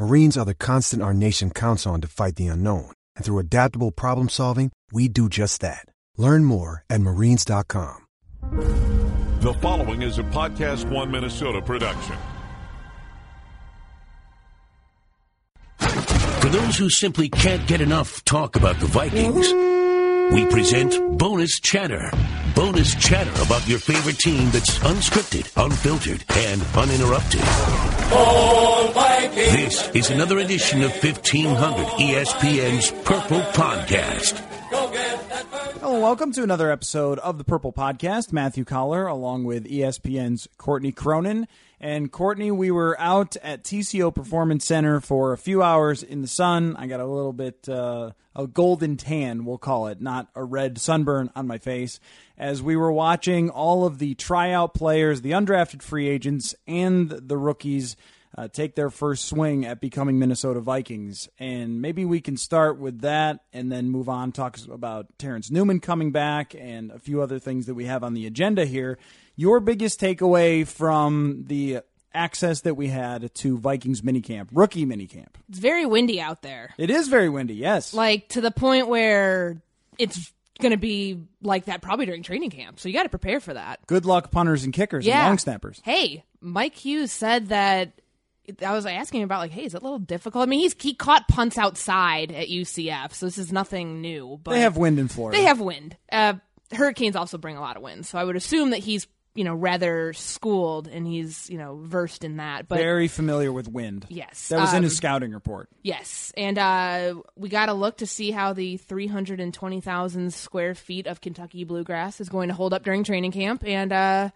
Marines are the constant our nation counts on to fight the unknown. And through adaptable problem solving, we do just that. Learn more at marines.com. The following is a Podcast One Minnesota production. For those who simply can't get enough talk about the Vikings, we present Bonus Chatter. Bonus chatter about your favorite team that's unscripted, unfiltered, and uninterrupted. This is another edition of 1500 ESPN's Purple Podcast. Hello, and welcome to another episode of the Purple Podcast. Matthew Coller, along with ESPN's Courtney Cronin. And Courtney, we were out at TCO Performance Center for a few hours in the sun. I got a little bit uh, a golden tan, we'll call it, not a red sunburn on my face, as we were watching all of the tryout players, the undrafted free agents, and the rookies uh, take their first swing at becoming Minnesota Vikings. And maybe we can start with that and then move on, talk about Terrence Newman coming back and a few other things that we have on the agenda here. Your biggest takeaway from the access that we had to Vikings minicamp, rookie minicamp. It's very windy out there. It is very windy, yes. Like to the point where it's going to be like that probably during training camp. So you got to prepare for that. Good luck, punters and kickers Yeah. and long snappers. Hey, Mike Hughes said that. I was asking him about like, hey, is it a little difficult? I mean, he's he caught punts outside at UCF, so this is nothing new. But They have wind in Florida. They have wind. Uh, hurricanes also bring a lot of wind, so I would assume that he's you know rather schooled and he's you know versed in that. But very familiar with wind. Yes, That was in um, his scouting report. Yes, and uh, we got to look to see how the 320,000 square feet of Kentucky bluegrass is going to hold up during training camp, and uh,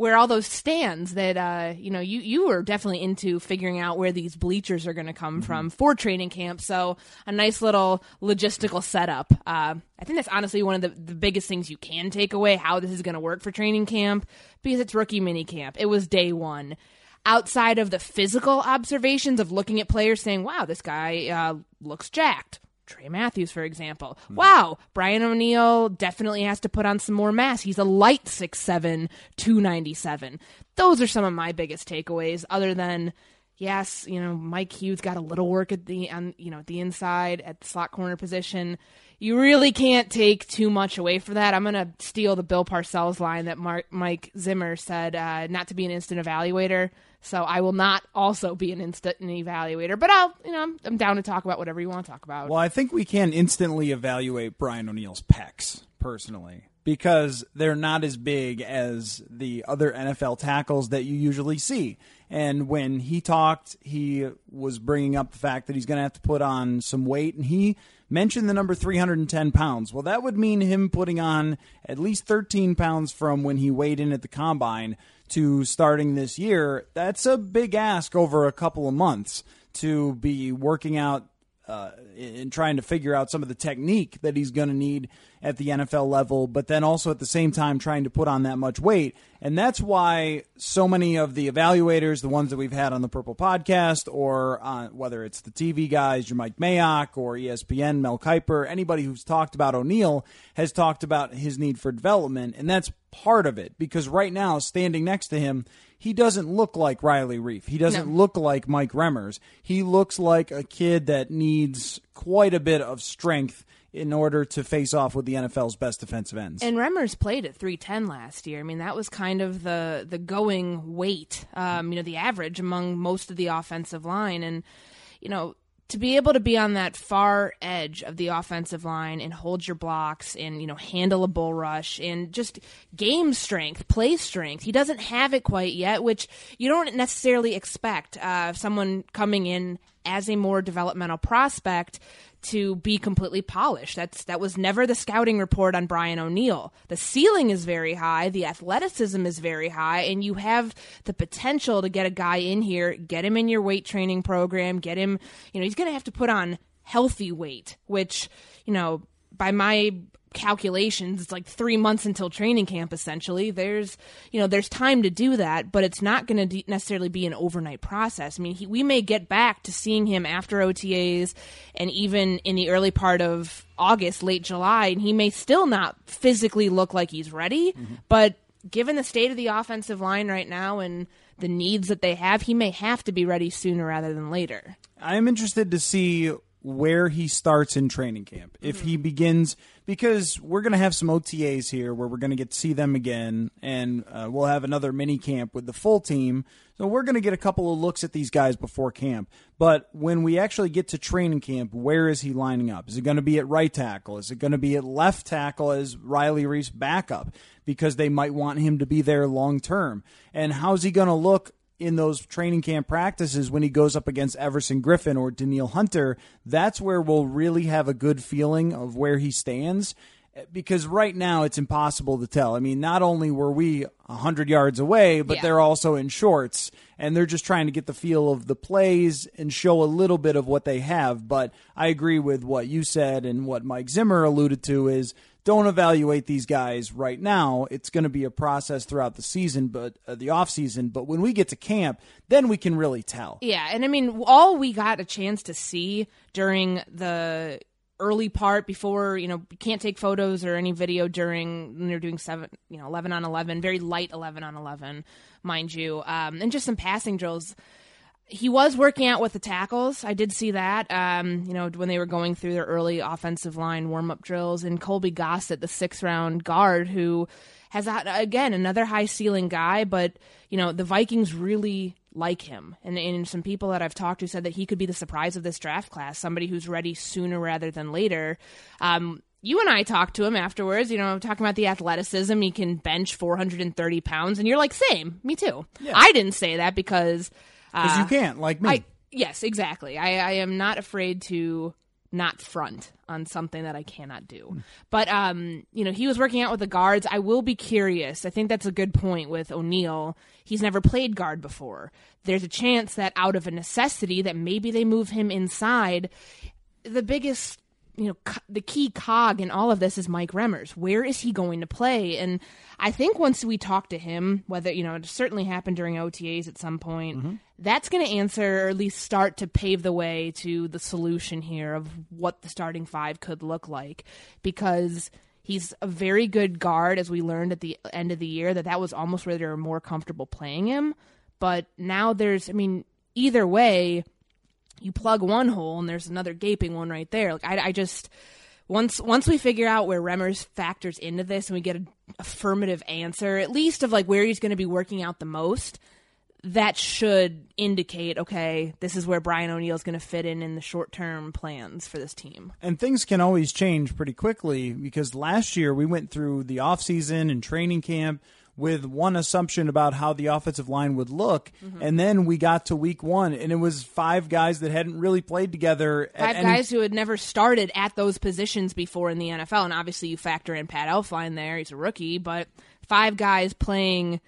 where all those stands that uh, you know you you were definitely into figuring out where these bleachers are going to come from for training camp. So a nice little logistical setup. Uh, I think that's honestly one of the, the biggest things you can take away how this is going to work for training camp because it's rookie mini camp. It was day one outside of the physical observations of looking at players saying, wow, this guy uh, looks jacked. Trey Matthews, for example. Wow, Brian O'Neill definitely has to put on some more mass. He's a light 6'7, 297. Those are some of my biggest takeaways, other than. Yes, you know Mike Hughes got a little work at the on you know at the inside at the slot corner position. You really can't take too much away from that. I'm gonna steal the Bill Parcells line that Mark, Mike Zimmer said, uh, not to be an instant evaluator. So I will not also be an instant evaluator, but I'll you know I'm, I'm down to talk about whatever you want to talk about. Well, I think we can instantly evaluate Brian O'Neill's pecs, personally, because they're not as big as the other NFL tackles that you usually see. And when he talked, he was bringing up the fact that he's going to have to put on some weight, and he mentioned the number 310 pounds. Well, that would mean him putting on at least 13 pounds from when he weighed in at the combine to starting this year. That's a big ask over a couple of months to be working out uh, in trying to figure out some of the technique that he's going to need at the NFL level, but then also at the same time trying to put on that much weight. And that's why so many of the evaluators, the ones that we've had on the Purple Podcast, or uh, whether it's the TV guys, your Mike Mayock, or ESPN, Mel Kiper, anybody who's talked about O'Neill has talked about his need for development. And that's part of it because right now, standing next to him, he doesn't look like Riley Reiff. He doesn't No. look like Mike Remmers. He looks like a kid that needs quite a bit of strength in order to face off with the NFL's best defensive ends. And Remmers played at 310 last year. I mean, that was kind of the the going weight, um, you know, the average among most of the offensive line. And, you know, to be able to be on that far edge of the offensive line and hold your blocks and you know handle a bull rush and just game strength, play strength. He doesn't have it quite yet, which you don't necessarily expect uh, someone coming in as a more developmental prospect to be completely polished. That's that was never the scouting report on Brian O'Neill. The ceiling is very high, the athleticism is very high, and you have the potential to get a guy in here, get him in your weight training program, get him, you know, he's going to have to put on healthy weight, which, you know, by my calculations it's like three months until training camp essentially there's you know there's time to do that but it's not going to de- necessarily be an overnight process i mean he, we may get back to seeing him after otas and even in the early part of august late july and he may still not physically look like he's ready mm-hmm. but given the state of the offensive line right now and the needs that they have he may have to be ready sooner rather than later i'm interested to see where he starts in training camp. If mm-hmm. he begins, because we're going to have some OTAs here where we're going to get to see them again, and uh, we'll have another mini camp with the full team. So we're going to get a couple of looks at these guys before camp. But when we actually get to training camp, where is he lining up? Is it going to be at right tackle? Is it going to be at left tackle as Riley Reiff's backup? Because they might want him to be there long term. And how's he going to look in those training camp practices when he goes up against Everson Griffen or Danielle Hunter, that's where we'll really have a good feeling of where he stands. Because right now it's impossible to tell. I mean, not only were we 100 yards away, but yeah. they're also in shorts and they're just trying to get the feel of the plays and show a little bit of what they have. But I agree with what you said and what Mike Zimmer alluded to is don't evaluate these guys right now. It's going to be a process throughout the season, but uh, the off season. But when we get to camp, then we can really tell. Yeah, and I mean, all we got a chance to see during the early part before you know you can't take photos or any video during when they're doing seven you know 11 on 11 very light 11 on 11 mind you um, and just some passing drills he was working out with the tackles. I did see that. Um, you know, when they were going through their early offensive line warm up drills, and Colby Gossett, the sixth round guard, who has again another high ceiling guy, but you know the Vikings really like him, and, and some people that I've talked to said that he could be the surprise of this draft class, somebody who's ready sooner rather than later. Um, you and I talked to him afterwards, you know, talking about the athleticism. He can bench 430 pounds. And you're like, same, me too. Yeah. I didn't say that because because uh, you can't, like me. I, yes, exactly. I, I am not afraid to not front on something that I cannot do. Mm. But um, you know, he was working out with the guards. I will be curious. I think that's a good point with O'Neill. He's never played guard before. There's a chance that out of a necessity that maybe they move him inside. The biggest you know co- the key cog in all of this is Mike Remmers. Where is he going to play? And I think once we talk to him, whether you know it certainly happened during OTAs at some point, mm-hmm. that's going to answer or at least start to pave the way to the solution here of what the starting five could look like because. He's a very good guard, as we learned at the end of the year that that was almost where they were more comfortable playing him. But now there's, I mean, either way, you plug one hole and there's another gaping one right there. Like I, I just once once we figure out where Remmers factors into this and we get an affirmative answer, at least of like where he's going to be working out the most, that should indicate okay, this is where Brian O'Neill is going to fit in in the short term plans for this team. And things can always change pretty quickly because last year we went through the off season and training camp with one assumption about how the offensive line would look, mm-hmm. and then we got to week one, and it was five guys that hadn't really played together. Five any- guys who had never started at those positions before in the NFL, and obviously you factor in Pat Elflein there; he's a rookie, but five guys playing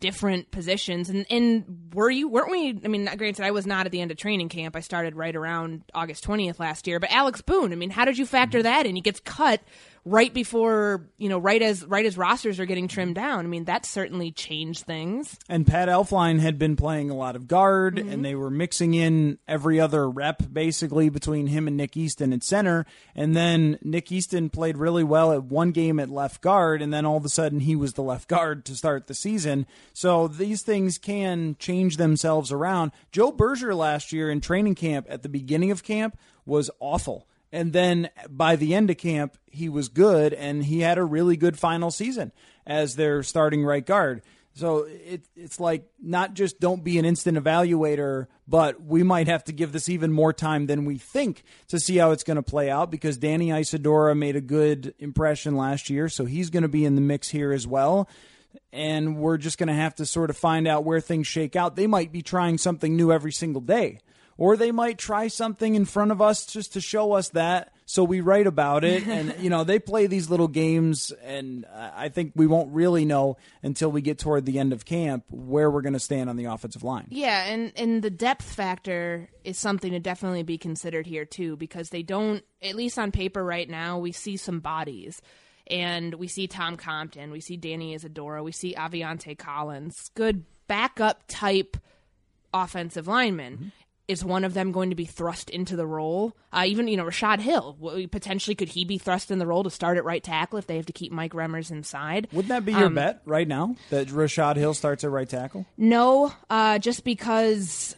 different positions. And and were you weren't we? I mean, granted, I was not at the end of training camp. I started right around August twentieth last year. But Alex Boone, I mean, how did you factor mm-hmm. that in? He gets cut right before you know right as right as rosters are getting trimmed down. I mean that certainly changed things. And Pat Elflein had been playing a lot of guard, mm-hmm. and they were mixing in every other rep basically between him and Nick Easton at center. And then Nick Easton played really well at one game at left guard, and then all of a sudden he was the left guard to start the season. So these things can change themselves around. Joe Berger last year in training camp at the beginning of camp was awful and then by the end of camp, he was good and he had a really good final season as their starting right guard. So it, it's like not just don't be an instant evaluator, but we might have to give this even more time than we think to see how it's going to play out because Danny Isidora made a good impression last year, so he's going to be in the mix here as well. And we're just going to have to sort of find out where things shake out. They might be trying something new every single day, or they might try something in front of us just to show us that so we write about it and you know they play these little games and i think we won't really know until we get toward the end of camp where we're going to stand on the offensive line Yeah, and and the depth factor is something to definitely be considered here too because they don't at least on paper right now we see some bodies. And we see Tom Compton, we see Danny Isidora, we see Aviante Collins, good backup type offensive linemen. Mm-hmm. Is one of them going to be thrust into the role? Uh, even you know Rashad Hill potentially could he be thrust in the role to start at right tackle if they have to keep Mike Remmers inside? wouldn't that be your bet right now that rashad hill starts at right tackle No, uh, just because.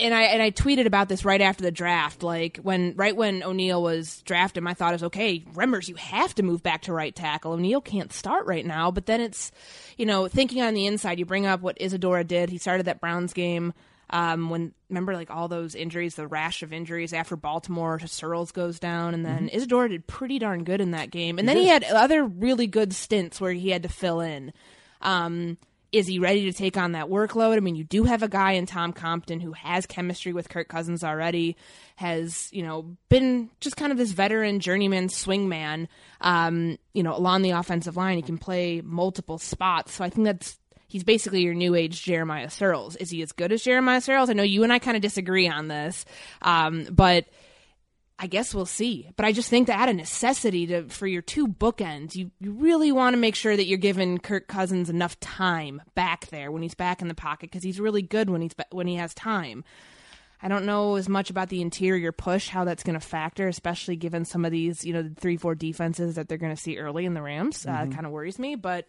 And I and I tweeted about this right after the draft. Like when right when O'Neill was drafted, my thought is okay, Remmers, you have to move back to right tackle. O'Neill can't start right now, but then it's, you know, thinking on the inside. You bring up what Isidora did. He started that Browns game um, when remember like all those injuries, the rash of injuries after Baltimore. Sirles goes down, and then Isidora did pretty darn good in that game. And then he had other really good stints where he had to fill in. Um, is he ready to take on that workload? I mean, you do have a guy in Tom Compton who has chemistry with Kirk Cousins already, has, you know, been just kind of this veteran journeyman swingman, um, you know, along the offensive line. He can play multiple spots. So I think that's, he's basically your new age Jeremiah Sirles. Is he as good as Jeremiah Sirles? I know you and I kind of disagree on this, um, but I guess we'll see. But I just think that out of necessity to for your two bookends, you, you really want to make sure that you're giving Kirk Cousins enough time back there when he's back in the pocket because he's really good when he's when he has time. I don't know as much about the interior push, how that's going to factor, especially given some of these, you know, the three four defenses that they're going to see early in the Rams. Uh, kind of worries me, but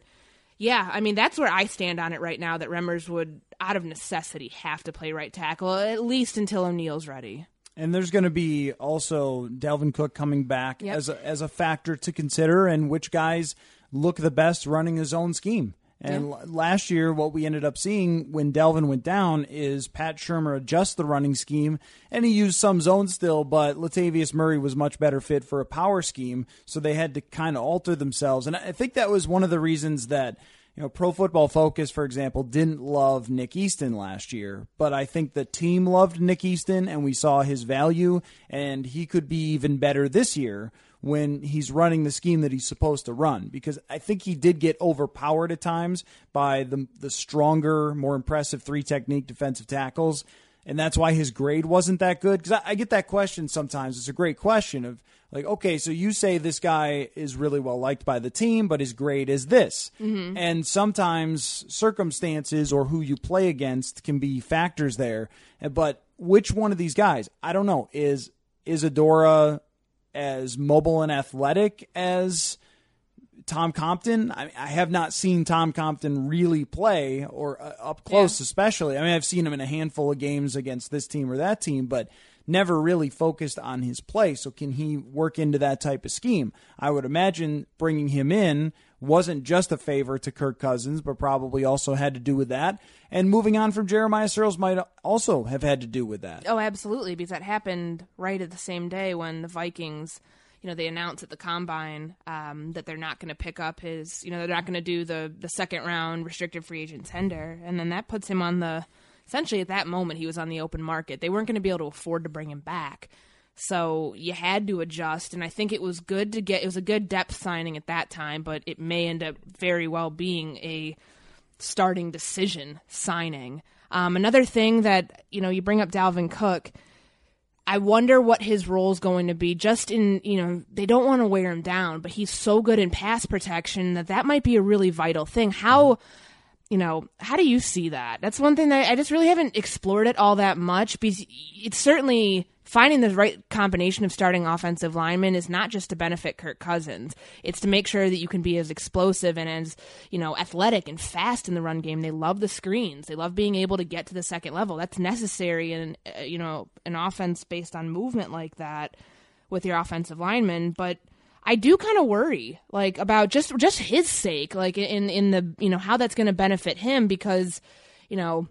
yeah, I mean that's where I stand on it right now. That Remmers would, out of necessity, have to play right tackle at least until O'Neill's ready. And there's going to be also Dalvin Cook coming back Yep. as a, as a factor to consider, and which guys look the best running his own scheme. And l- last year, what we ended up seeing when Dalvin went down is Pat Shurmur adjust the running scheme, and he used some zone still, but Latavius Murray was much better fit for a power scheme, so they had to kind of alter themselves. And I think that was one of the reasons that you know, Pro Football Focus, for example, didn't love Nick Easton last year, but I think the team loved Nick Easton and we saw his value, and he could be even better this year when he's running the scheme that he's supposed to run because I think he did get overpowered at times by the the stronger, more impressive three technique defensive tackles. And that's why his grade wasn't that good. Because I, I get that question sometimes. It's a great question of like, okay, so you say this guy is really well liked by the team, but his grade is this. Mm-hmm. And sometimes circumstances or who you play against can be factors there. But which one of these guys? I don't know. Is Isidora as mobile and athletic as Tom Compton. I, I have not seen Tom Compton really play or uh, up close, especially. I mean, I've seen him in a handful of games against this team or that team, but never really focused on his play. So, can he work into that type of scheme? I would imagine bringing him in wasn't just a favor to Kirk Cousins, but probably also had to do with that. And moving on from Jeremiah Sirles might also have had to do with that. Oh, absolutely, because that happened right at the same day when the Vikings, you know, they announced at the combine um, that they're not going to pick up his, you know, they're not going to do the the second round restricted free agent tender, and then that puts him on the essentially at that moment he was on the open market. They weren't going to be able to afford to bring him back. So you had to adjust, and I think it was good to get. It was a good depth signing at that time, but it may end up very well being a starting decision signing. Um, another thing that you know, you bring up Dalvin Cook. I wonder what his role is going to be. Just in you know, they don't want to wear him down, but he's so good in pass protection that that might be a really vital thing. How you know, how do you see that? That's one thing that I just really haven't explored it all that much because it's certainly finding the right combination of starting offensive linemen is not just to benefit Kirk Cousins. It's to make sure that you can be as explosive and as, you know, athletic and fast in the run game. They love the screens. They love being able to get to the second level. That's necessary in, uh, you know, an offense based on movement like that with your offensive linemen, but I do kind of worry, like about just just his sake, like in in the you know how that's going to benefit him because, you know,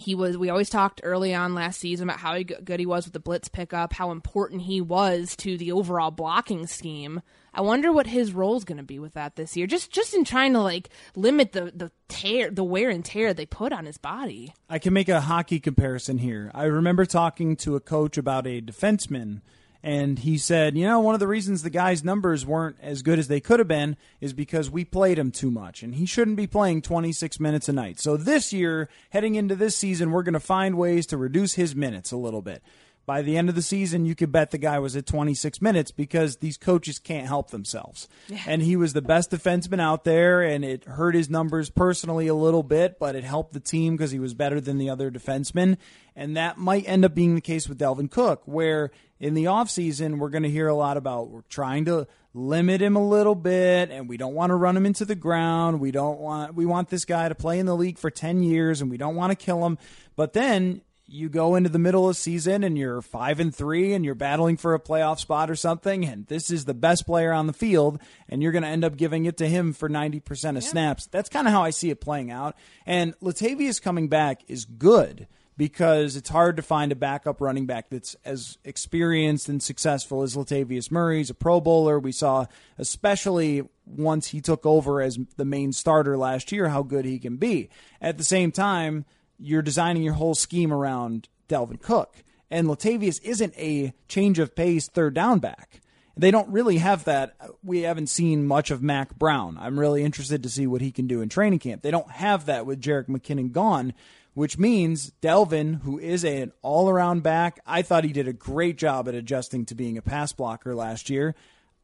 he was. We always talked early on last season about how good he was with the blitz pickup, how important he was to the overall blocking scheme. I wonder what his role is going to be with that this year. Just just in trying to like limit the the tear, the wear and tear they put on his body. I can make a hockey comparison here. I remember talking to a coach about a defenseman and he said, you know, one of the reasons the guy's numbers weren't as good as they could have been is because we played him too much, and he shouldn't be playing 26 minutes a night. So this year, heading into this season, we're going to find ways to reduce his minutes a little bit. By the end of the season, you could bet the guy was at 26 minutes because these coaches can't help themselves. Yeah. And he was the best defenseman out there, and it hurt his numbers personally a little bit, but it helped the team because he was better than the other defensemen. And that might end up being the case with Dalvin Cook, where in the offseason, we're going to hear a lot about we're trying to limit him a little bit and we don't want to run him into the ground. We don't want we want this guy to play in the league for 10 years and we don't want to kill him. But then you go into the middle of the season and you're 5 and 3 and you're battling for a playoff spot or something and this is the best player on the field and you're going to end up giving it to him for 90% of yeah. snaps. That's kind of how I see it playing out. And Latavius coming back is good because it's hard to find a backup running back that's as experienced and successful as Latavius Murray. He's a Pro Bowler. We saw, especially once he took over as the main starter last year, how good he can be. At the same time, you're designing your whole scheme around Dalvin Cook. And Latavius isn't a change of pace third down back. They don't really have that. We haven't seen much of Mack Brown. I'm really interested to see what he can do in training camp. They don't have that with Jerick McKinnon gone which means Dalvin, who is an all around back, I thought he did a great job at adjusting to being a pass blocker last year.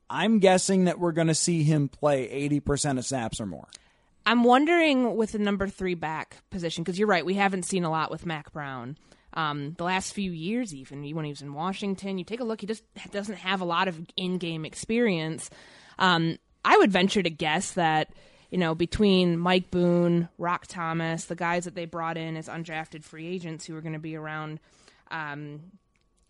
I'm guessing that we're going to see him play 80% of snaps or more. I'm wondering with the number three back position, because you're right, we haven't seen a lot with Mack Brown. Um, the last few years, even when he was in Washington, you take a look, he just doesn't have a lot of in game experience. Um, I would venture to guess that you know, between Mike Boone, Roc Thomas, the guys that they brought in as undrafted free agents who are going to be around um,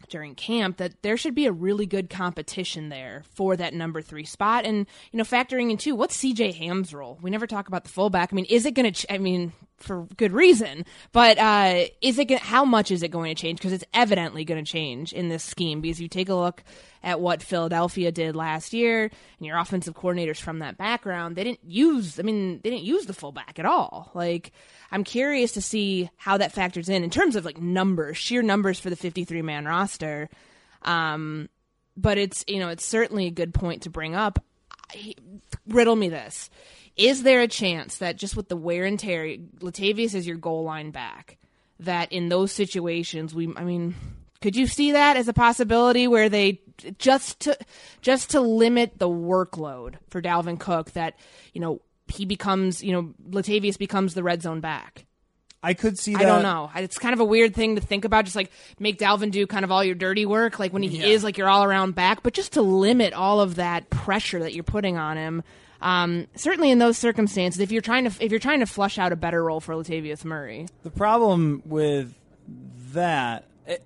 during camp, that there should be a really good competition there for that number three spot. And, you know, factoring in too, what's CJ Ham's role? We never talk about the fullback. I mean, is it going to, ch- I mean, for good reason. But uh, is it how much is it going to change? Because it's evidently going to change in this scheme. Because you take a look at what Philadelphia did last year, and your offensive coordinators from that background, they didn't use. I mean, they didn't use the fullback at all. Like, I'm curious to see how that factors in in terms of like numbers, sheer numbers for the 53 man roster. Um, but it's you know it's certainly a good point to bring up. Riddle me this is there a chance that just with the wear and tear, Latavius is your goal line back? That in those situations, we, I mean, could you see that as a possibility where they just to just to limit the workload for Dalvin Cook that you know he becomes you know Latavius becomes the red zone back. I could see that. I don't know. It's kind of a weird thing to think about. Just like make Dalvin do kind of all your dirty work, like when he yeah. is like your all around back, but just to limit all of that pressure that you're putting on him. Um, certainly in those circumstances, if you're trying to if you're trying to flush out a better role for Latavius Murray, the problem with that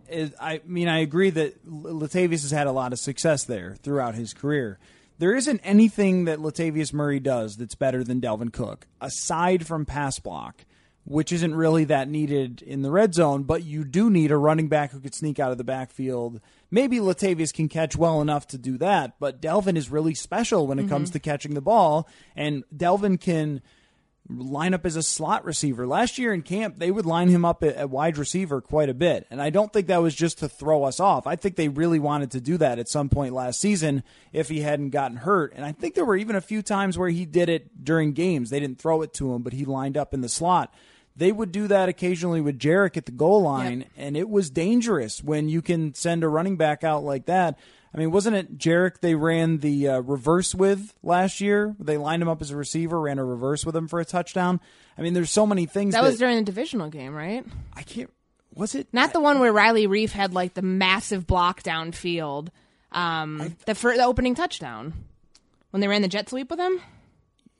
is, I mean, I agree that Latavius has had a lot of success there throughout his career. There isn't anything that Latavius Murray does that's better than Dalvin Cook, aside from pass block which isn't really that needed in the red zone, but you do need a running back who could sneak out of the backfield. Maybe Latavius can catch well enough to do that, but Dalvin is really special when it mm-hmm. comes to catching the ball, and Dalvin can line up as a slot receiver. Last year in camp, they would line him up at, wide receiver quite a bit, and I don't think that was just to throw us off. I think they really wanted to do that at some point last season if he hadn't gotten hurt, and I think there were even a few times where he did it during games. They didn't throw it to him, but he lined up in the slot they would do that occasionally with Jerick at the goal line, yep. and it was dangerous when you can send a running back out like that. I mean, wasn't it Jerick they ran the uh, reverse with last year? They lined him up as a receiver, ran a reverse with him for a touchdown. I mean, there's so many things. That, that was during the divisional game, right? I can't. Was it not the one where Riley Reiff had like the massive block downfield? Um, I, the, the opening touchdown when they ran the jet sweep with him.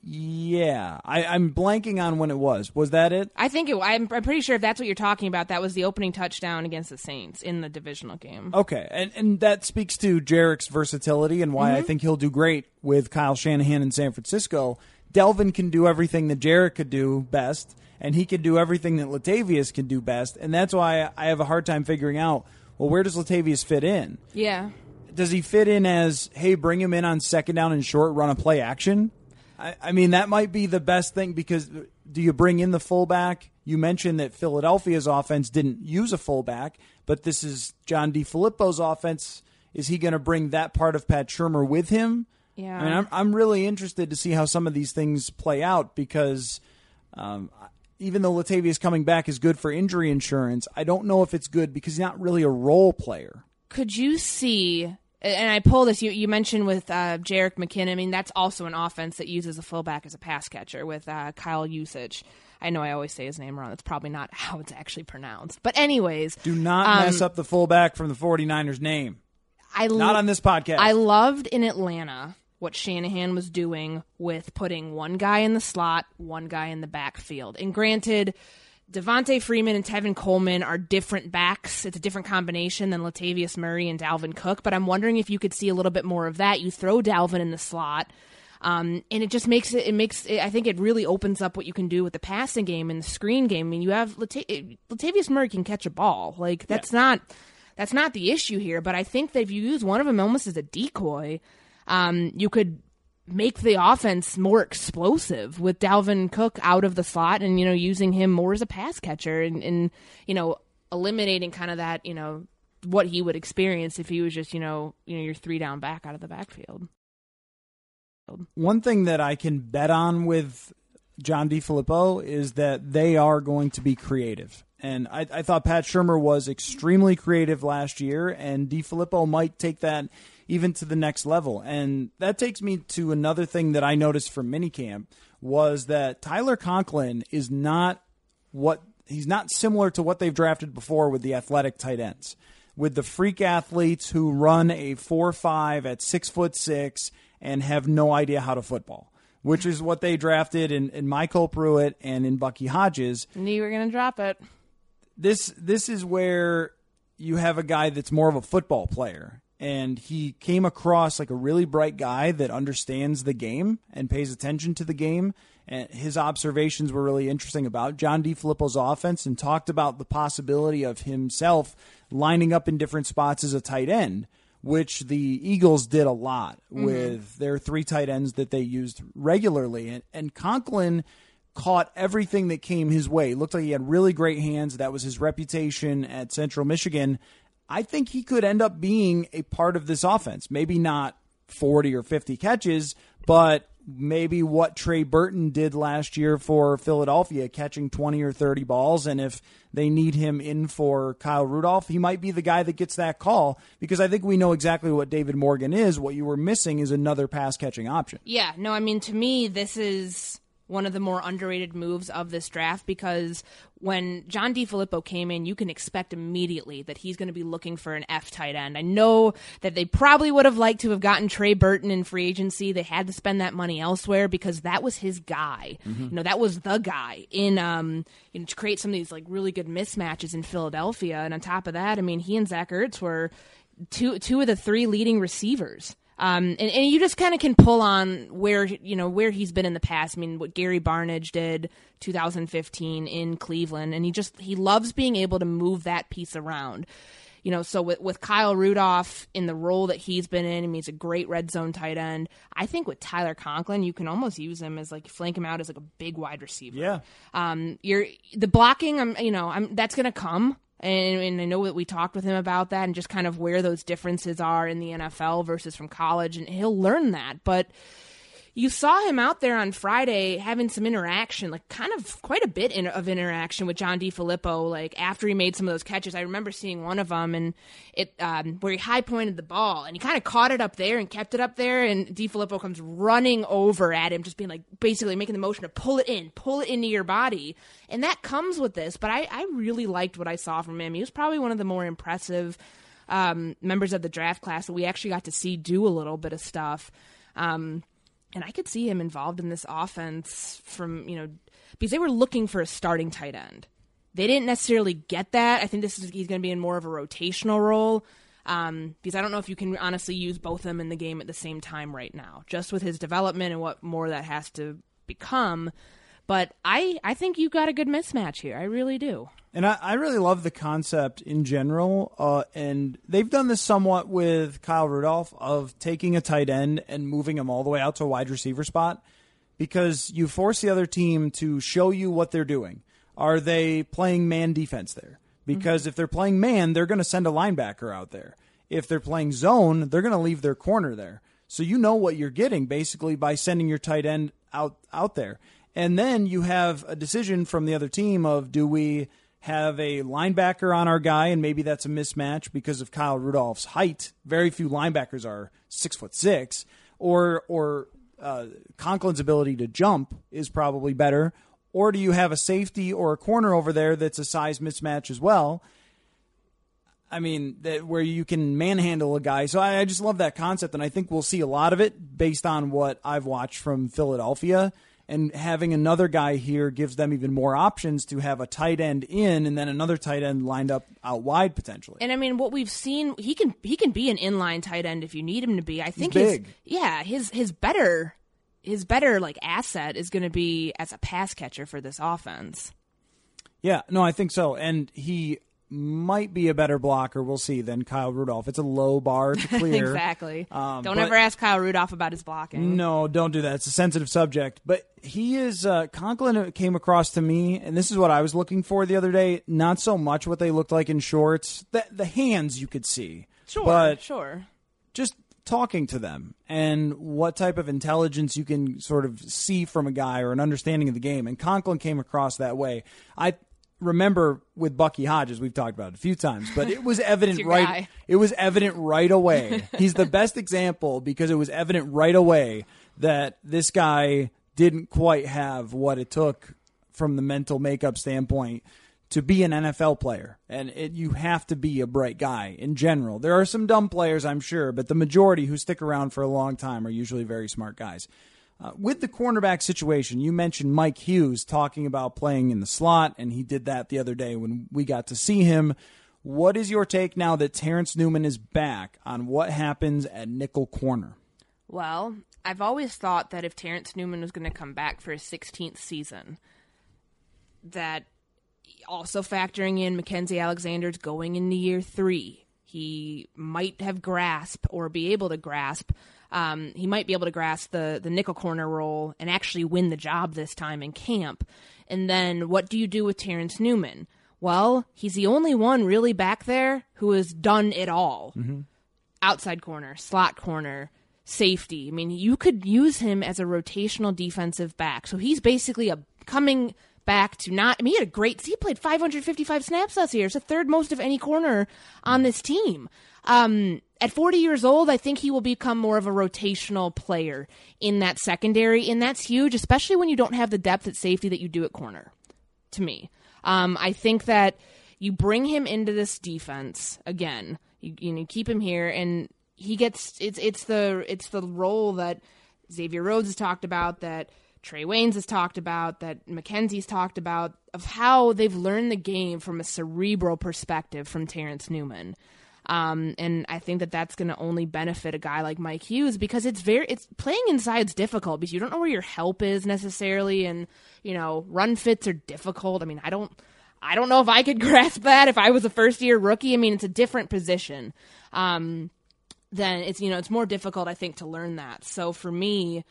Yeah, I, I'm blanking on when it was. Was that it? I think it. I'm, I'm pretty sure if that's what you're talking about, that was the opening touchdown against the Saints in the divisional game. Okay, and and that speaks to Jerick's versatility and why I mm-hmm. think he'll do great with Kyle Shanahan in San Francisco. Dalvin can do everything that Jerick could do best, and he can do everything that Latavius can do best, and that's why I have a hard time figuring out. Well, where does Latavius fit in? Yeah. Does he fit in as hey, bring him in on second down and short, run a play action? I, I mean, that might be the best thing because do you bring in the fullback? You mentioned that Philadelphia's offense didn't use a fullback, but this is John DeFilippo's offense. Is he going to bring that part of Pat Shurmur with him? Yeah. I mean, I'm, I'm really interested to see how some of these things play out because um, even though Latavius coming back is good for injury insurance, I don't know if it's good because he's not really a role player. Could you see? And I pull this. You, you mentioned with uh, Jerick McKinnon. I mean, that's also an offense that uses a fullback as a pass catcher with uh, Kyle Usage. I know I always say his name wrong. That's probably not how it's actually pronounced. But anyways, Do not um, mess up the fullback from the 49ers name. I Not on this podcast. I loved in Atlanta what Shanahan was doing with putting one guy in the slot, one guy in the backfield. And granted, Devonta Freeman and Tevin Coleman are different backs. It's a different combination than Latavius Murray and Dalvin Cook. But I'm wondering if you could see a little bit more of that. You throw Dalvin in the slot. Um, and it just makes it. It makes. It, I think it really opens up what you can do with the passing game and the screen game. I mean, you have Lata- Latavius Murray can catch a ball. Like that's not that's not the issue here. But I think that if you use one of them almost as a decoy, um, you could make the offense more explosive with Dalvin Cook out of the slot and you know using him more as a pass catcher and, and you know eliminating kind of that you know what he would experience if he was just you know you know your three down back out of the backfield. One thing that I can bet on with John DeFilippo is that they are going to be creative. And I, I thought Pat Shurmur was extremely creative last year, and DeFilippo might take that even to the next level. And that takes me to another thing that I noticed from minicamp was that Tyler Conklin is not what he's not similar to what they've drafted before with the athletic tight ends. With the freak athletes who run a four five at six foot six and have no idea how to football, which is what they drafted in, in MyCole Pruitt and in Bucky Hodges Knew you were gonna drop it. this this is where you have a guy that's more of a football player and he came across like a really bright guy that understands the game and pays attention to the game and his observations were really interesting about John DeFilippo's offense and talked about the possibility of himself lining up in different spots as a tight end which the Eagles did a lot mm-hmm. with their three tight ends that they used regularly and, and Conklin caught everything that came his way. Looked like he had really great hands. That was his reputation at Central Michigan. I think he could end up being a part of this offense. Maybe not 40 or 50 catches, but maybe what Trey Burton did last year for Philadelphia, catching 20 or 30 balls. And if they need him in for Kyle Rudolph, he might be the guy that gets that call because I think we know exactly what David Morgan is. What you were missing is another pass catching option. Yeah, no, I mean to me this is one of the more underrated moves of this draft because when John DeFilippo came in, you can expect immediately that he's going to be looking for an F tight end. I know that they probably would have liked to have gotten Trey Burton in free agency. They had to spend that money elsewhere because that was his guy. You know, that was the guy in um you know to create some of these like really good mismatches in Philadelphia. And on top of that, I mean, he and Zach Ertz were two two of the three leading receivers. Um, and, and you just kind of can pull on where you know where he's been in the past. I mean, what Gary Barnidge did 2015 in Cleveland, and he just he loves being able to move that piece around. You know, so with, with Kyle Rudolph in the role that he's been in, I mean, he's a great red zone tight end. I think with Tyler Conklin, you can almost use him as like flank him out as like a big wide receiver. Yeah. Um, you're the blocking. I'm, you know, I'm that's gonna come. And, and I know that we talked with him about that and just kind of where those differences are in the NFL versus from college, and he'll learn that. But you saw him out there on Friday having some interaction, like kind of quite a bit in, of interaction with John DeFilippo. Like after he made some of those catches, I remember seeing one of them and it um, where he high pointed the ball and he kind of caught it up there and kept it up there, and DeFilippo comes running over at him, just being like basically making the motion to pull it in, pull it into your body, and that comes with this. But I, I really liked what I saw from him. He was probably one of the more impressive um, members of the draft class that we actually got to see do a little bit of stuff. Um, and I could see him involved in this offense from you know because they were looking for a starting tight end. They didn't necessarily get that. I think this is he's going to be in more of a rotational role. Um, because I don't know if you can honestly use both of them in the game at the same time right now, just with his development and what more that has to become. But I, I think you got a good mismatch here. I really do. And I, I really love the concept in general. Uh, and they've done this somewhat with Kyle Rudolph of taking a tight end and moving him all the way out to a wide receiver spot because you force the other team to show you what they're doing. Are they playing man defense there? Because mm-hmm. if they're playing man, they're going to send a linebacker out there. If they're playing zone, they're going to leave their corner there. So you know what you're getting basically by sending your tight end out out there. And then you have a decision from the other team of do we have a linebacker on our guy, and maybe that's a mismatch because of Kyle Rudolph's height. Very few linebackers are six foot six, or or uh, Conklin's ability to jump is probably better. Or do you have a safety or a corner over there that's a size mismatch as well? I mean, that where you can manhandle a guy. So I, I just love that concept, and I think we'll see a lot of it based on what I've watched from Philadelphia and having another guy here gives them even more options to have a tight end in and then another tight end lined up out wide potentially. And I mean, what we've seen, he can he can be an inline tight end if you need him to be. I think his yeah his his better his better like asset is going to be as a pass catcher for this offense. Yeah, no, I think so. And he might be a better blocker. We'll see than Kyle Rudolph. It's a low bar to clear. exactly. Um, don't ever ask Kyle Rudolph about his blocking. No, don't do that. It's a sensitive subject. But he is uh, Conklin came across to me, and this is what I was looking for the other day. Not so much what they looked like in shorts. The the hands you could see. Sure. But sure. Just talking to them and what type of intelligence you can sort of see from a guy or an understanding of the game. And Conklin came across that way. I remember with Bucky Hodges, we've talked about it a few times, but it was evident right. Guy. It was evident right away. He's the best example because it was evident right away that this guy didn't quite have what it took from the mental makeup standpoint to be an NFL player. And it, you have to be a bright guy in general. There are some dumb players, I'm sure, but the majority who stick around for a long time are usually very smart guys. Uh, with the cornerback situation, you mentioned Mike Hughes talking about playing in the slot, and he did that the other day when we got to see him. What is your take now that Terrence Newman is back on what happens at nickel corner? Well, I've always thought that if Terrence Newman was going to come back for his 16th season, that also factoring in Mackensie Alexander's going into year three, he might have grasped or be able to grasp um, he might be able to grasp the the nickel corner role and actually win the job this time in camp. And then what do you do with Terrence Newman? Well, he's the only one really back there who has done it all. Mm-hmm. Outside corner, slot corner, safety. I mean, you could use him as a rotational defensive back. So he's basically a coming back to not. I mean, he had a great. He played 555 snaps last year. It's the third most of any corner on this team. Um, at 40 years old, I think he will become more of a rotational player in that secondary, and that's huge, especially when you don't have the depth at safety that you do at corner. To me, um, I think that you bring him into this defense again. You, you know, keep him here, and he gets it's it's the it's the role that Xavier Rhodes has talked about that. Trae Waynes has talked about, that Mackensie's talked about, of how they've learned the game from a cerebral perspective from Terrence Newman. Um, and I think that that's going to only benefit a guy like Mike Hughes because it's very it's playing inside's difficult because you don't know where your help is necessarily, and you know run fits are difficult. I mean, I don't I don't know if I could grasp that if I was a first year rookie. I mean, it's a different position. Um, then it's you know it's more difficult I think to learn that. So for me,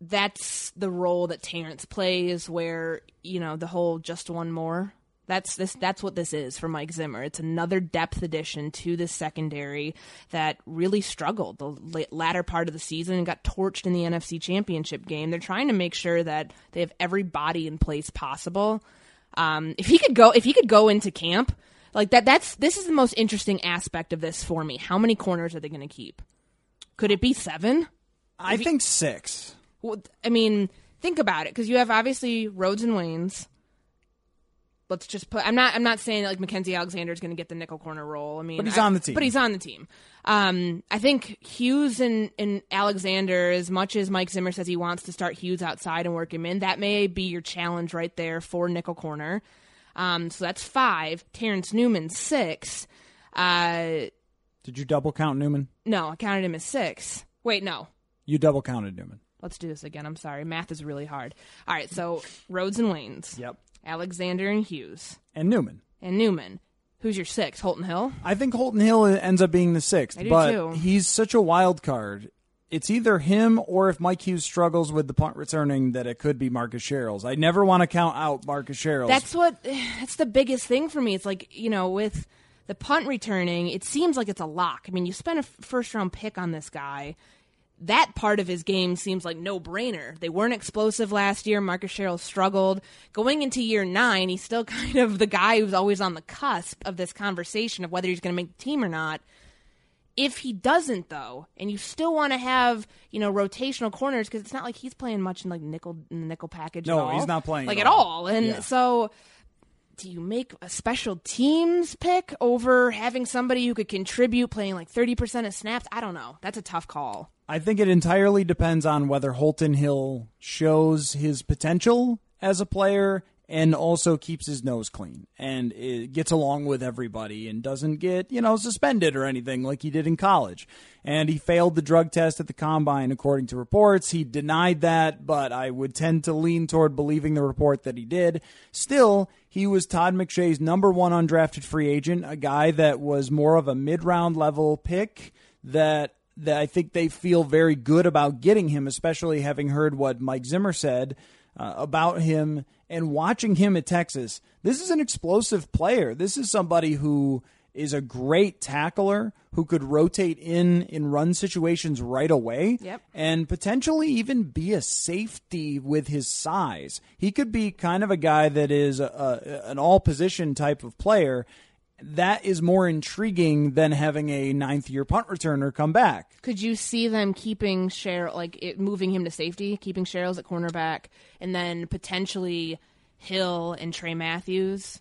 that's the role that Terrence plays, where you know the whole just one more that's this. That's what this is for Mike Zimmer. It's another depth addition to the secondary that really struggled the latter part of the season and got torched in the NFC Championship game. They're trying to make sure that they have every body in place possible. Um, if he could go, if he could go into camp like that, that's this is the most interesting aspect of this for me. How many corners are they going to keep? Could it be seven? I if think he, six. Well, I mean, think about it because you have obviously Rhodes and Waynes let's just put. I'm not. I'm not saying that like Mackensie Alexander is going to get the nickel corner role. I mean, But he's I- on the team. But he's on the team. Um, I think Hughes and, and Alexander, as much as Mike Zimmer says he wants to start Hughes outside and work him in, that may be your challenge right there for nickel corner. Um, so that's five. Terrence Newman six. Uh, Did you double count Newman? no, I counted him as six. Wait, no. You double counted Newman. Let's do this again. I'm sorry. Math is really hard. All right, so Rhodes and Waynes. Yep. Alexander and Hughes. And Newman. And Newman. Who's your six? Holton Hill? I think Holton Hill ends up being the sixth, I do but too. he's such a wild card. It's either him or if Mike Hughes struggles with the punt returning, that it could be Marcus Sherels. I never want to count out Marcus Sherels. That's what that's the biggest thing for me. It's like, you know, with the punt returning, it seems like it's a lock. I mean, you spent a first round pick on this guy. That part of his game seems like no brainer. They weren't explosive last year. Marcus Sherels struggled. Going into year nine, he's still kind of the guy who's always on the cusp of this conversation of whether he's going to make the team or not. If he doesn't, though, and you still want to have you know rotational corners because it's not like he's playing much in like nickel in the nickel package. No, at all. he's not playing like at at all. all. And Yeah. so, do you make a special teams pick over having somebody who could contribute playing like thirty percent of snaps? I don't know. That's a tough call. I think it entirely depends on whether Holton Hill shows his potential as a player and also keeps his nose clean and gets along with everybody and doesn't get, you know, suspended or anything like he did in college. And he failed the drug test at the combine, according to reports. He denied that, but I would tend to lean toward believing the report that he did. Still, he was Todd McShay's number one undrafted free agent, a guy that was more of a mid round level pick that that I think they feel very good about getting him, especially having heard what Mike Zimmer said uh, about him and watching him at Texas. This is an explosive player. This is somebody who is a great tackler who could rotate in in run situations right away Yep. and potentially even be a safety with his size. He could be kind of a guy that is a, a, an all position type of player. That is more intriguing than having a ninth year punt returner come back. Could you see them keeping Sherels, like it, moving him to safety, keeping Sherels at cornerback, and then potentially Hill and Tray Matthews?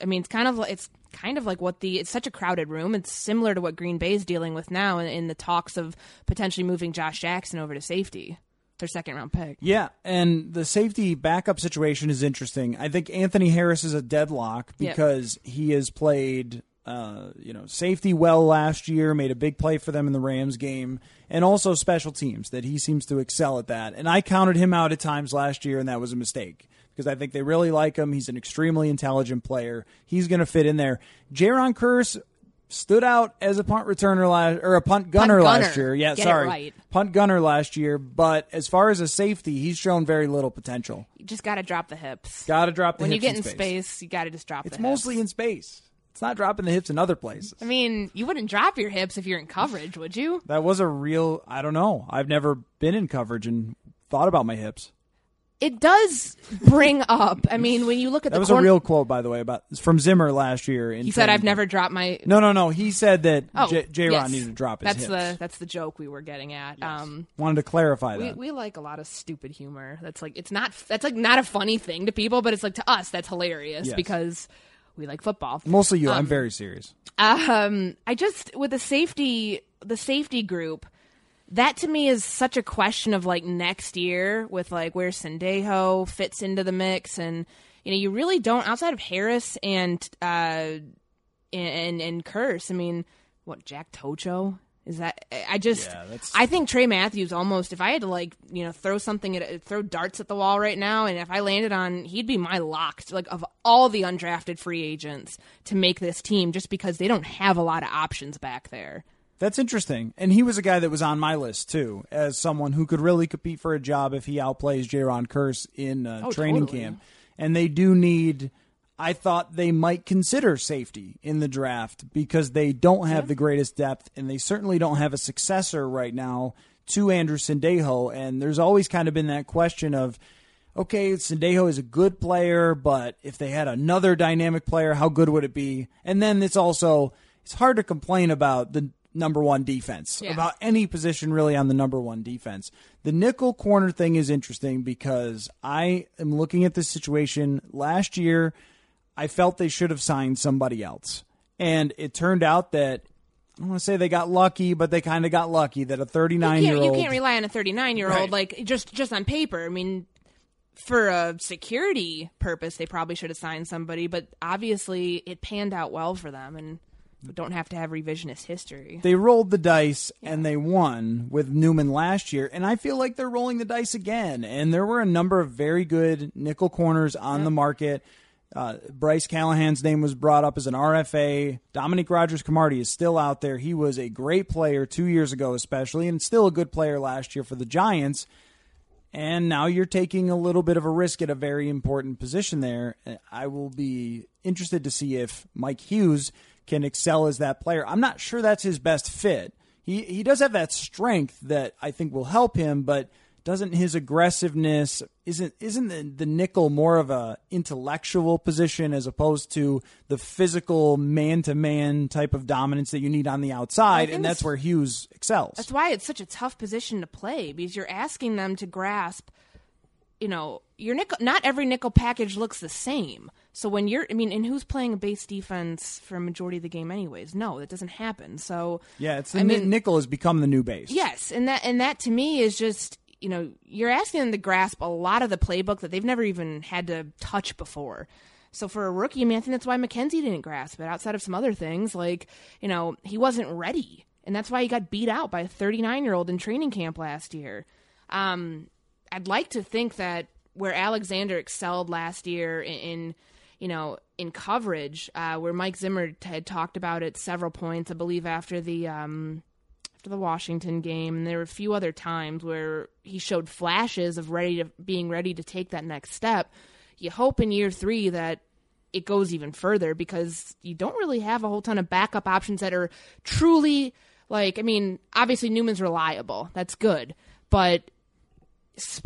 I mean, it's kind of it's kind of like what the it's such a crowded room. It's similar to what Green Bay is dealing with now in, in the talks of potentially moving Josh Jackson over to safety, their second round pick. Yeah, and the safety backup situation is interesting. I think Anthony Harris is a deadlock Yep. because he has played, uh, you know, safety well last year, made a big play for them in the Rams game, and also special teams that he seems to excel at that. And I counted him out at times last year, and that was a mistake because I think they really like him. He's an extremely intelligent player. He's going to fit in there. Jayron Kearse stood out as a punt returner last or a punt gunner, gunner. last year. Yeah, Get sorry, right. punt gunner last year. But as far as a safety, he's shown very little potential. You just got to drop the hips. Got to drop the hips. when you get in space. space, you got to just drop. It's the mostly in space. It's not dropping the hips in other places. I mean, you wouldn't drop your hips if you're in coverage, would you? That was a real. I don't know. I've never been in coverage and thought about my hips. It does bring up. I mean, when you look at That the was a real quote, by the way, about from Zimmer last year. In he said, "I've never dropped my." No, no, no. He said that Oh, J. J. Ron yes. needed to drop his That's hips. the that's the joke we were getting at. Um, Wanted to clarify that. we like a lot of stupid humor. That's like it's not that's like not a funny thing to people, but it's like to us that's hilarious Yes. because we like football. Mostly you. I'm very serious. Um, I just with the safety the safety group. That to me is such a question of like next year with like where Sendejo fits into the mix, and you know you really don't outside of Harris and uh and and Kearse. I mean, what Jack Tocho is that? I just Yeah, I think Tray Matthews almost. If I had to like you know throw something at throw darts at the wall right now, and if I landed on, he'd be my lock like of all the undrafted free agents to make this team, just because they don't have a lot of options back there. That's interesting. And he was a guy that was on my list too, as someone who could really compete for a job if he outplays Jayron Kearse in uh, Oh, training totally. camp. And they do need. I thought they might consider safety in the draft because they don't have the greatest depth, and they certainly don't have a successor right now to Andrew Sendejo. And there's always kind of been that question of, okay, Sendejo is a good player, but if they had another dynamic player, how good would it be? And then it's also it's hard to complain about the number one defense Yeah. about any position really on the number one defense. The nickel corner thing is interesting because I am looking at this situation last year. I felt they should have signed somebody else. And it turned out that I don't want to say they got lucky, but they kind of got lucky that a 39 you year old. you can't rely on a 39 year Right. old like just just on paper. I mean, for a security purpose, they probably should have signed somebody, but obviously it panned out well for them, and don't have to have revisionist history. They rolled the dice and they won with Newman last year, and I feel like they're rolling the dice again. And there were a number of very good nickel corners on the market. Uh, Bryce Callahan's name was brought up as an RFA. Dominique Rodgers-Cromartie is still out there. He was a great player two years ago, especially, and still a good player last year for the Giants. And now you're taking a little bit of a risk at a very important position there. I will be interested to see if Mike Hughes can excel as that player. I'm not sure that's his best fit. He he does have that strength that I think will help him, but doesn't his aggressiveness isn't isn't the, the nickel more of a intellectual position as opposed to the physical man to man type of dominance that you need on the outside, and that's where Hughes excels. That's why it's such a tough position to play because you're asking them to grasp. You know, your nickel. Not every nickel package looks the same. So when you're, I mean, and who's playing a base defense for a majority of the game, anyways? No, that doesn't happen. So yeah, it's the I mean- nickel has become the new base. Yes, and that and that to me is just you know you're asking them to grasp a lot of the playbook that they've never even had to touch before. So for a rookie, I mean, I think that's why Mackensie didn't grasp it. Outside of some other things, like you know, he wasn't ready, and that's why he got beat out by a 39 year old in training camp last year. Um, I'd like to think that where Alexander excelled last year in, you know, in coverage, uh, where Mike Zimmer had talked about it several points, I believe after the um, after the Washington game, and there were a few other times where he showed flashes of ready to being ready to take that next step. You hope in year three that it goes even further because you don't really have a whole ton of backup options that are truly like. I mean, obviously Newman's reliable, that's good, but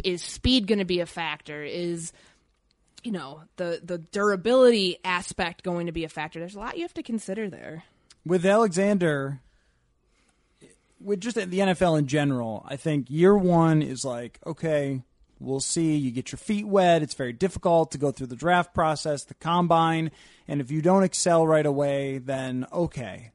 is speed going to be a factor? Is you know the the durability aspect going to be a factor? There's a lot you have to consider there. with Alexander, with just the NFL in general, I think year one is like, okay, we'll see. You get your feet wet. It's very difficult to go through the draft process, the combine. And if you don't excel right away, then okay.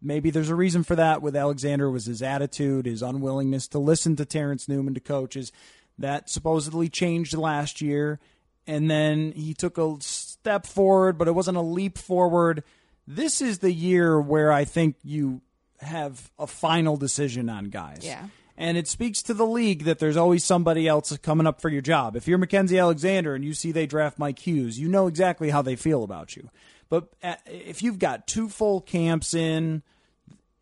Maybe there's a reason for that with Alexander was his attitude, his unwillingness to listen to Terrence Newman, to coaches. That supposedly changed last year. And then he took a step forward, but it wasn't a leap forward. This is the year where I think you have a final decision on guys. Yeah. And it speaks to the league that there's always somebody else coming up for your job. If you're Mackensie Alexander and you see they draft Mike Hughes, you know exactly how they feel about you. But uh, if you've got two full camps in,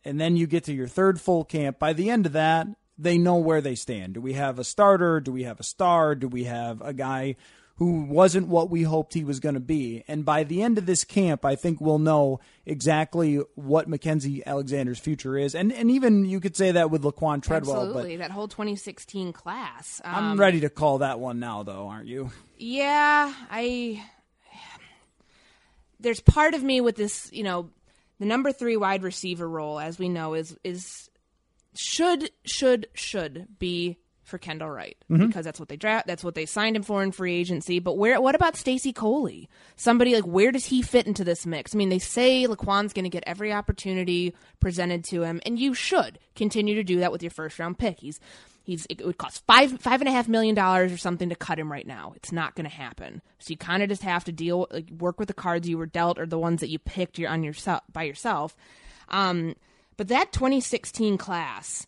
and then you get to your third full camp, by the end of that, they know where they stand. Do we have a starter? Do we have a star? Do we have a guy who wasn't what we hoped he was going to be? And by the end of this camp, I think we'll know exactly what Mackensie Alexander's future is. And and even you could say that with Laquan Treadwell, Absolutely, that whole 2016 class. but I'm Um, ready to call that one now, though, aren't you? Yeah, I. There's part of me with this, you know, the number three wide receiver role, as we know, is is should should should be for Kendall Wright mm-hmm. because that's what they draft. That's what they signed him for in free agency. But where? What about Stacy Coley? Somebody like where does he fit into this mix? I mean, they say Laquan's going to get every opportunity presented to him, and you should continue to do that with your first round pick. He's He's it would cost five five and a half million dollars or something to cut him right now. It's not going to happen. So you kind of just have to deal like work with the cards you were dealt or the ones that you picked on yourself by yourself. Um, but that 2016 class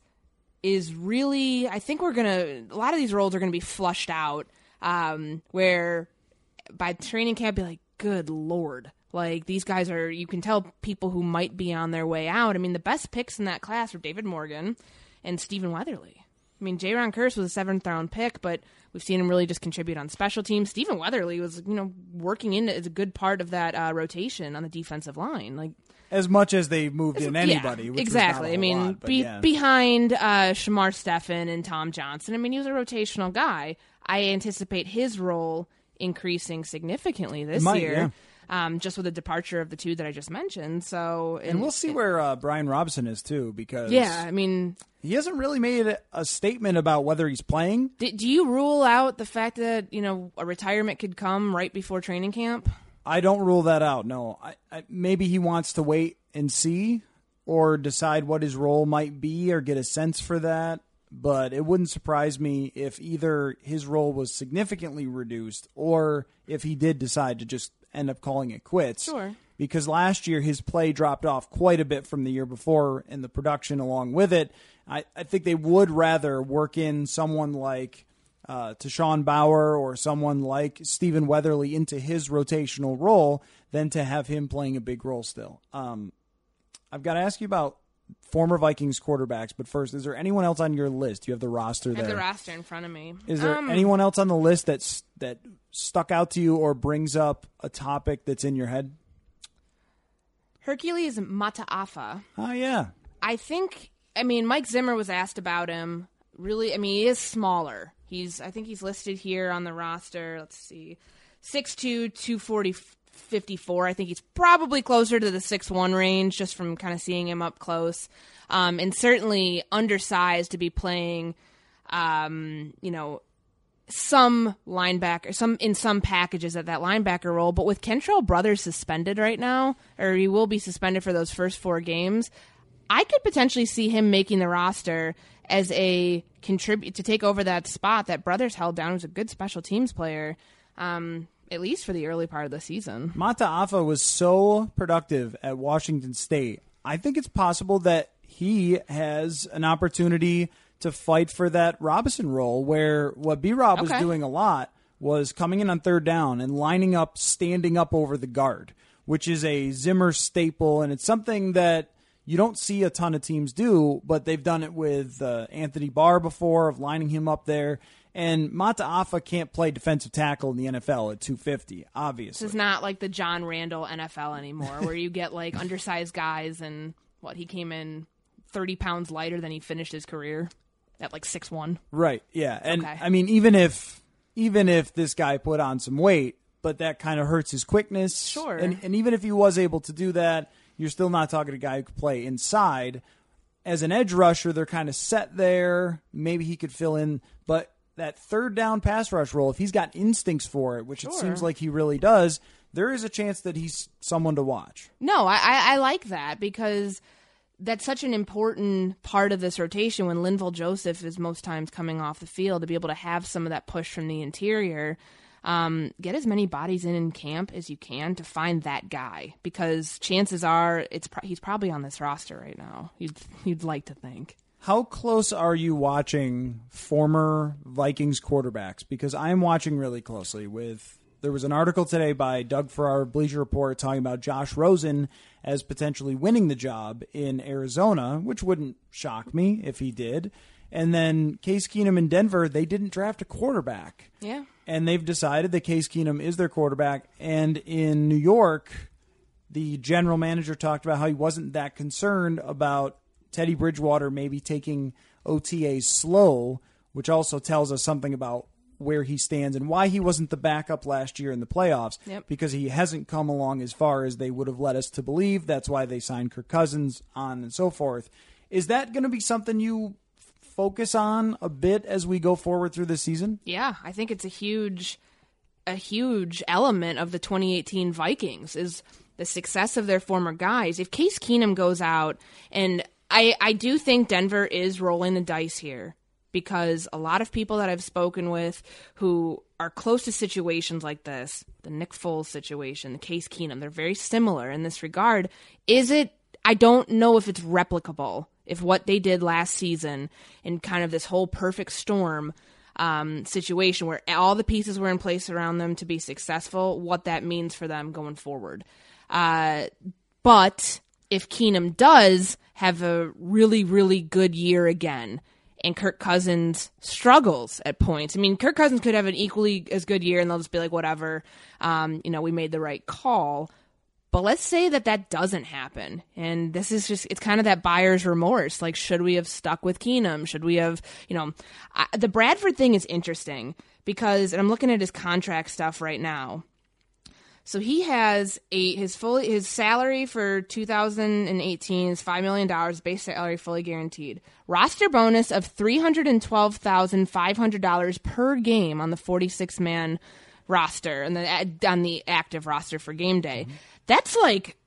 is really I think we're gonna a lot of these roles are gonna be flushed out. Um, where by training camp be like, good lord. Like these guys are you can tell people who might be on their way out. I mean the best picks in that class are David Morgan and Stephen Weatherly. I mean, J. Kearse was a seventh round pick, but we've seen him really just contribute on special teams. Stephen Weatherly was, you know, working in as a good part of that uh, rotation on the defensive line. Like As much as they moved in yeah, anybody. was exactly. I mean, lot, be, yeah. behind uh, Shamar Stephen and Tom Johnson. I mean, he was a rotational guy. I anticipate his role increasing significantly this might, year. yeah. Um, just with the departure of the two that I just mentioned. So, and we'll see where uh, Brian Robison is too, because yeah, I mean, he hasn't really made a- a statement about whether he's playing. do, do you rule out the fact that you know a retirement could come right before training camp? I don't rule that out. No, I, I, maybe he wants to wait and see, or decide what his role might be, or get a sense for that. But it wouldn't surprise me if either his role was significantly reduced, or if he did decide to just end up calling it quits. Sure. Because last year his play dropped off quite a bit from the year before, and the production along with it. I, I think they would rather work in someone like uh, Tashawn Bower or someone like Stephen Weatherly into his rotational role than to have him playing a big role still. Um, I've got to ask you about former Vikings quarterbacks, but first, is there anyone else on your list? You have the roster I have the roster in front of me. Is there Um, anyone else on the list that's that stuck out to you or brings up a topic that's in your head? Hercules Mataafa. Oh yeah, I think. I mean, Mike Zimmer was asked about him. Really, I mean, he is smaller. He's. I think he's listed here on the roster. Let's see, 6'2", 240, 54. I think he's probably closer to the six one range, just from kind of seeing him up close, um, and certainly undersized to be playing. Um, you know, some linebacker, some in some packages at that linebacker role. But with Kentrell Brothers suspended right now, or he will be suspended for those first four games, I could potentially see him making the roster as a contribute to take over that spot that Brothers held down as a good special teams player, um, at least for the early part of the season. Mataafa was so productive at Washington State. I think it's possible that he has an opportunity to fight for that Robison role, where what B Rob was doing a lot was coming in on third down and lining up, standing up over the guard, which is a Zimmer staple, and it's something that you don't see a ton of teams do, but they've done it with uh, Anthony Barr before, of lining him up there. And Mataafa can't play defensive tackle in the NFL at 250, obviously. This is not like the John Randle NFL anymore, where you get like undersized guys and what he came in thirty pounds lighter than he finished his career at like six one. Right. Yeah. And Okay. I mean, even if even if this guy put on some weight, but that kind of hurts his quickness. Sure. And and even if he was able to do that, you're still not talking to a guy who could play inside. As an edge rusher, they're kind of set there. Maybe he could fill in, but that third down pass rush role, if he's got instincts for it, which it seems like he really does, there is a chance that he's someone to watch. No, I, I, I like that because that's such an important part of this rotation when Linval Joseph is most times coming off the field to be able to have some of that push from the interior. Um, get as many bodies in in camp as you can to find that guy because chances are it's pro- he's probably on this roster right now. You'd you'd like to think. How close are you watching former Vikings quarterbacks? Because I'm watching really closely. With there was an article today by Doug Farrar of Bleacher Report talking about Josh Rosen as potentially winning the job in Arizona, which wouldn't shock me if he did. And then Case Keenum in Denver, they didn't draft a quarterback Yeah. and they've decided that Case Keenum is their quarterback. And in New York, the general manager talked about how he wasn't that concerned about Teddy Bridgewater maybe taking OTAs slow, which also tells us something about where he stands and why he wasn't the backup last year in the playoffs Yep. because he hasn't come along as far as they would have led us to believe. That's why they signed Kirk Cousins on and so forth. Is that going to be something you focus on a bit as we go forward through the season? Yeah, I think it's a huge a huge element of the 2018 Vikings is the success of their former guys. If Case Keenum goes out and I I do think Denver is rolling the dice here because a lot of people that I've spoken with who are close to situations like this, the Nick Foles situation, the Case Keenum, they're very similar in this regard. Is it I don't know if it's replicable. If what they did last season in kind of this whole perfect storm um, situation where all the pieces were in place around them to be successful, what that means for them going forward. Uh, but if Keenum does have a really, really good year again, and Kirk Cousins struggles at points. I mean, Kirk Cousins could have an equally as good year, and they'll just be like, whatever, um, you know, we made the right call. But let's say that that doesn't happen. And this is just, it's kind of that buyer's remorse. Like, should we have stuck with Keenum? Should we have, you know, I, the Bradford thing is interesting because, and I'm looking at his contract stuff right now. So he has a his fully his salary for 2018 is five million dollars, base salary fully guaranteed. Roster bonus of three hundred and twelve thousand five hundred dollars per game on the 46 man roster and the on the active roster for game day. That's like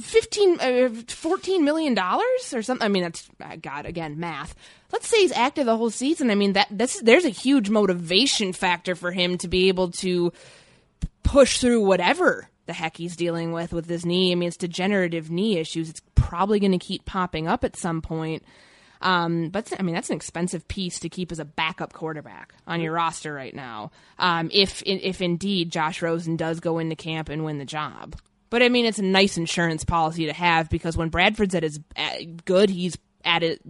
15 uh, 14 million dollars or something i mean that's uh, god again math let's say he's active the whole season i mean that that's there's a huge motivation factor for him to be able to push through whatever the heck he's dealing with with his knee. I mean it's degenerative knee issues. It's probably going to keep popping up at some point. Um, but I mean that's an expensive piece to keep as a backup quarterback on your roster right now. Um, if if indeed Josh Rosen does go into camp and win the job, but I mean, it's a nice insurance policy to have because when Bradford's at his good, he's at it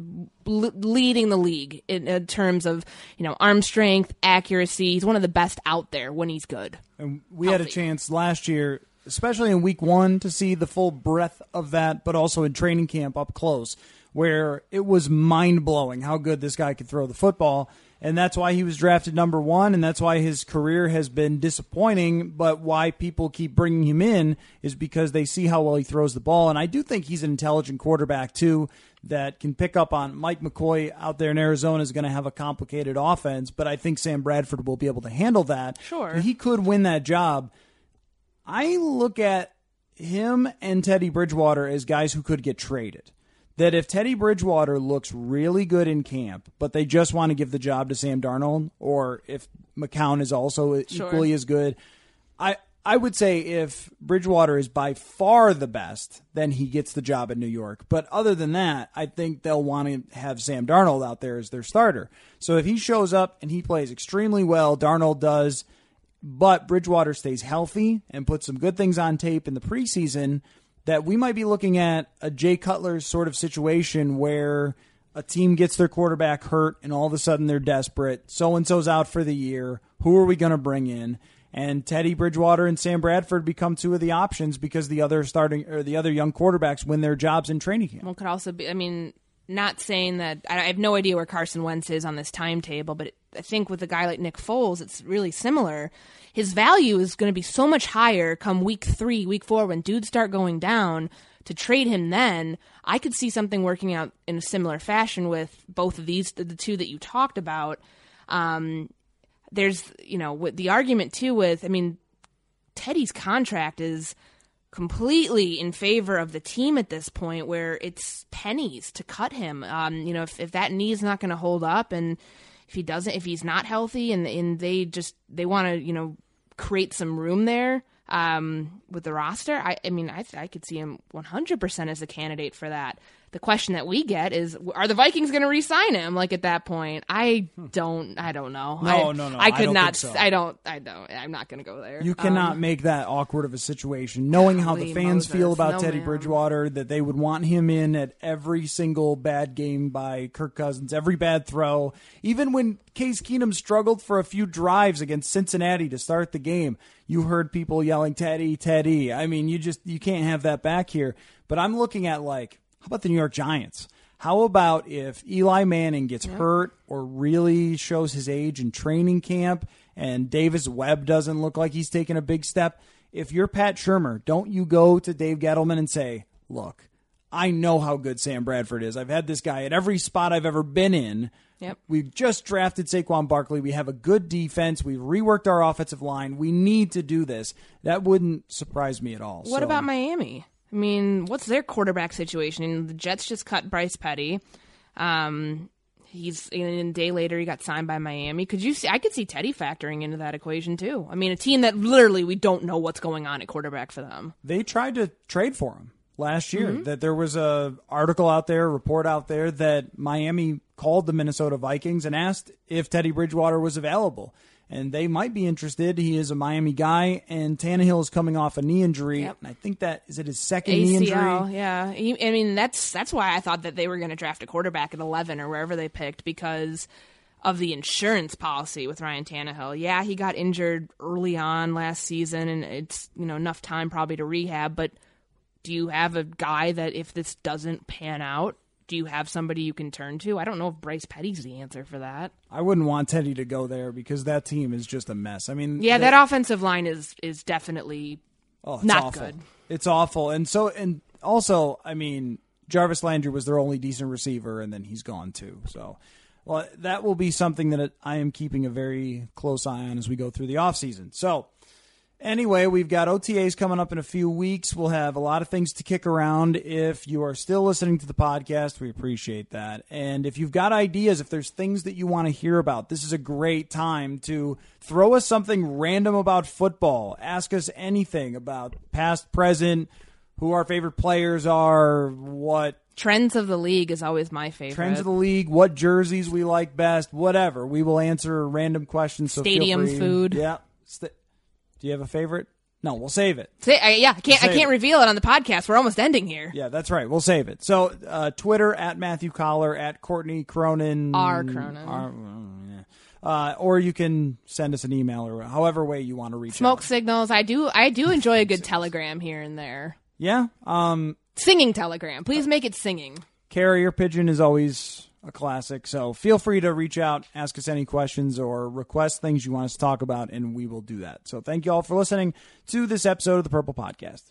leading the league in, in, terms of you know arm strength, accuracy. He's one of the best out there when he's good. And we Healthy. had a chance last year, especially in week one, to see the full breadth of that, but also in training camp up close where it was mind blowing how good this guy could throw the football. And that's why he was drafted number one, and that's why his career has been disappointing. But why people keep bringing him in is because they see how well he throws the ball. And I do think he's an intelligent quarterback, too, that can pick up on Mike McCoy out there in Arizona is going to have a complicated offense. But I think Sam Bradford will be able to handle that. Sure. He could win that job. I look at him and Teddy Bridgewater as guys who could get traded that if Teddy Bridgewater looks really good in camp, but they just want to give the job to Sam Darnold, or if McCown is also sure. equally as good, I I would say if Bridgewater is by far the best, then he gets the job in New York. But other than that, I think they'll want to have Sam Darnold out there as their starter. So if he shows up and he plays extremely well, Darnold does, but Bridgewater stays healthy and puts some good things on tape in the preseason that we might be looking at a Jay Cutler sort of situation where a team gets their quarterback hurt and all of a sudden they're desperate. So and so's out for the year. Who are we going to bring in? And Teddy Bridgewater and Sam Bradford become two of the options because the other starting or the other young quarterbacks win their jobs in training camp. Well, could also be. I mean, not saying that I have no idea where Carson Wentz is on this timetable, but I think with a guy like Nick Foles, it's really similar his value is going to be so much higher come week three, week four, when dudes start going down. To trade him then, I could see something working out in a similar fashion with both of these, the two that you talked about. Um, there's, you know, with the argument too with, I mean, Teddy's contract is completely in favor of the team at this point where it's pennies to cut him. Um, you know, if, if that knee's not going to hold up and if he doesn't, if he's not healthy and, and they just, they want to, you know, create some room there um, with the roster, I, I mean, I, I could see him 100% as a candidate for that. The question that we get is, are the Vikings going to re-sign him? Like at that point, I don't, I don't know. No, I, no, no. I could I not. so. I don't. I don't. I'm not going to go there. You cannot um, make that awkward of a situation, knowing how the fans Moses. feel about No, Teddy man. Bridgewater, that they would want him in at every single bad game by Kirk Cousins, every bad throw, even when Case Keenum struggled for a few drives against Cincinnati to start the game. You heard people yelling Teddy, Teddy. I mean, you just you can't have that back here. But I'm looking at like, how about the New York Giants? How about if Eli Manning gets hurt or really shows his age in training camp and Davis Webb doesn't look like he's taking a big step? If you're Pat Shurmur, don't you go to Dave Gettleman and say, look, I know how good Sam Bradford is. I've had this guy at every spot I've ever been in. Yep. We've just drafted Saquon Barkley. We have a good defense. We've reworked our offensive line. We need to do this. That wouldn't surprise me at all. What So- about um, Miami? I mean, what's their quarterback situation? The Jets just cut Bryce Petty. Um, he's and a day later he got signed by Miami. Could you see? I could see Teddy factoring into that equation too. I mean, a team that literally we don't know what's going on at quarterback for them. they tried to trade for him last year. Mm-hmm. That there was a article out there, a report out there that Miami called the Minnesota Vikings and asked if Teddy Bridgewater was available. And they might be interested. He is a Miami guy, and Tannehill is coming off a knee injury. Yep. And I think that is it his second knee injury. ACL, yeah. He- I mean, that's that's why I thought that they were going to draft a quarterback at eleven or wherever they picked because of the insurance policy with Ryan Tannehill. Yeah, he got injured early on last season, and it's you know enough time probably to rehab. But do you have a guy that if this doesn't pan out, do you have somebody you can turn to? I don't know if Bryce Petty's the answer for that. I wouldn't want Teddy to go there because that team is just a mess. I mean, Yeah, they- that offensive line is is definitely Oh, it's Not awful. good. It's awful. And so, and also, I mean, Jarvis Landry was their only decent receiver, and then he's gone too. So, Well, that will be something that I am keeping a very close eye on as we go through the off season. So, Anyway, we've got OTAs coming up in a few weeks. We'll have a lot of things to kick around. If you are still listening to the podcast, we appreciate that. And if you've got ideas, if there's things that you want to hear about, this is a great time to throw us something random about football. Ask us anything about past, present, who our favorite players are, what Trends of the league is always my favorite. trends of the league, what jerseys we like best, whatever. We will answer random questions. So Stadium food. Yeah. St- Do you have a favorite? No, we'll save it. Say, I, yeah, I can't. I can't it. reveal it on the podcast. We're almost ending here. Yeah, that's right. We'll save it. So, uh, Twitter at Matthew Coller at Courtney Cronin R. Cronin. R- yeah. Uh, or you can send us an email or however way you want to reach us. Smoke out. signals. I do. I do enjoy a good telegram here and there. Yeah. Um, Singing telegram. Please make it singing. carrier pigeon is always a classic. So feel free to reach out, ask us any questions, or request things you want us to talk about, and we will do that. So thank you all for listening to this episode of the Purple Podcast.